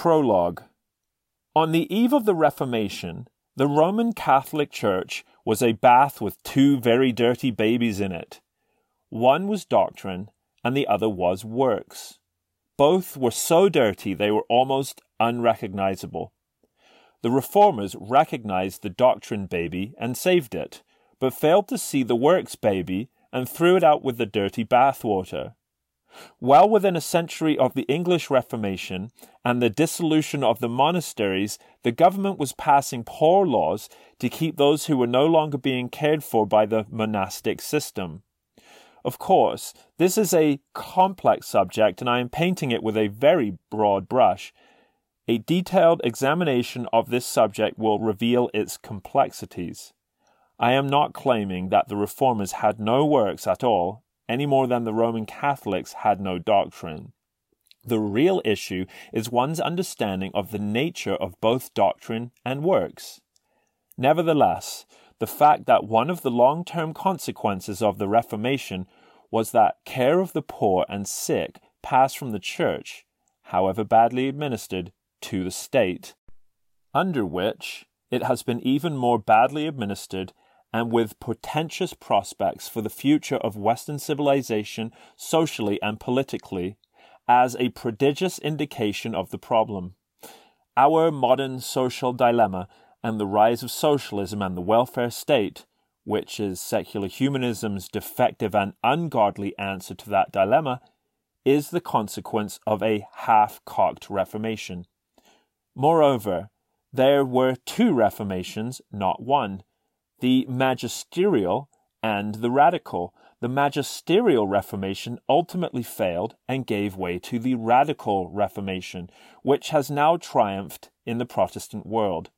Prologue On the eve of the Reformation, the Roman Catholic Church was a bath with two very dirty babies in it. One was doctrine, and the other was works. Both were so dirty they were almost unrecognizable. The reformers recognized the doctrine baby and saved it, but failed to see the works baby and threw it out with the dirty bathwater. Well within a century of the English Reformation and the dissolution of the monasteries, the government was passing poor laws to keep those who were no longer being cared for by the monastic system. Of course, this is a complex subject, and I am painting it with a very broad brush. A detailed examination of this subject will reveal its complexities. I am not claiming that the reformers had no works at all, any more than the Roman Catholics had no doctrine. The real issue is one's understanding of the nature of both doctrine and works. Nevertheless, the fact that one of the long term consequences of the Reformation was that care of the poor and sick passed from the Church, however badly administered, to the state, under which it has been even more badly administered and with portentous prospects for the future of Western civilization socially and politically, as a prodigious indication of the problem. Our modern social dilemma and the rise of socialism and the welfare state, which is secular humanism's defective and ungodly answer to that dilemma, is the consequence of a half cocked Reformation. Moreover, there were two Reformations, not one the magisterial and the radical. The magisterial Reformation ultimately failed and gave way to the radical Reformation, which has now triumphed in the Protestant world,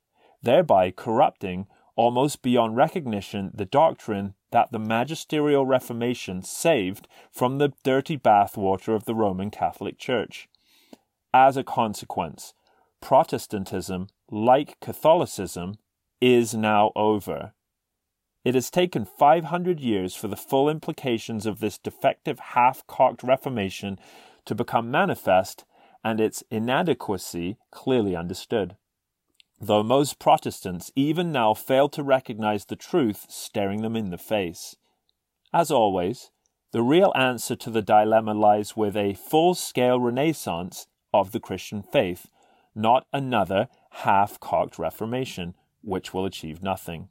thereby corrupting almost beyond recognition the doctrine that the magisterial Reformation saved from the dirty bathwater of the Roman Catholic Church. As a consequence, Protestantism, like Catholicism, is now over. It has taken 500 years for the full implications of this defective half cocked Reformation to become manifest and its inadequacy clearly understood. Though most Protestants even now fail to recognize the truth staring them in the face. As always, the real answer to the dilemma lies with a full scale renaissance of the Christian faith, not another half cocked Reformation, which will achieve nothing.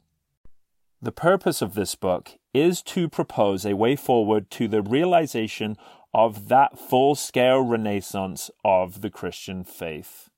The purpose of this book is to propose a way forward to the realization of that full scale renaissance of the Christian faith.